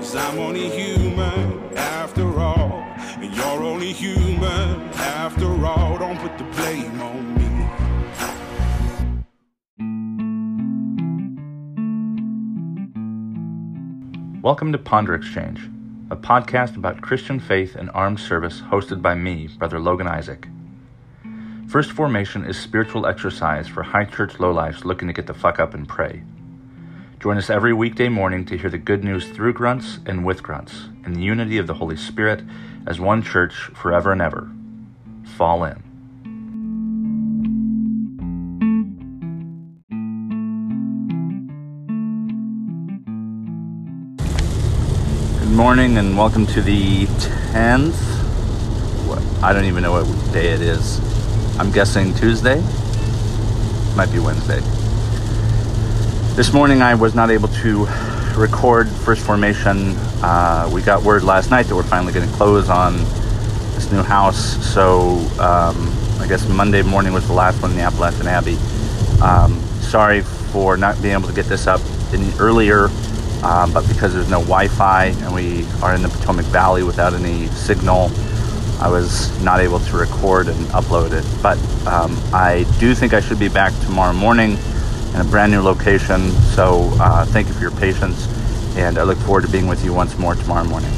I'm only human after all. And you're only human after all. Don't put the blame on me. Welcome to Ponder Exchange, a podcast about Christian faith and armed service hosted by me, Brother Logan Isaac. First Formation is spiritual exercise for high church lowlifes looking to get the fuck up and pray. Join us every weekday morning to hear the good news through grunts and with grunts, in the unity of the Holy Spirit as one church forever and ever. Fall in. Good morning and welcome to the 10th. What- I don't even know what day it is. I'm guessing Tuesday. Might be Wednesday. This morning I was not able to record First Formation. Uh, we got word last night that we're finally going to close on this new house. So um, I guess Monday morning was the last one in the Appalachian Abbey. Um, sorry for not being able to get this up any earlier, um, but because there's no Wi-Fi and we are in the Potomac Valley without any signal, I was not able to record and upload it. But um, I do think I should be back tomorrow morning in a brand new location. So uh, thank you for your patience, and I look forward to being with you once more tomorrow morning.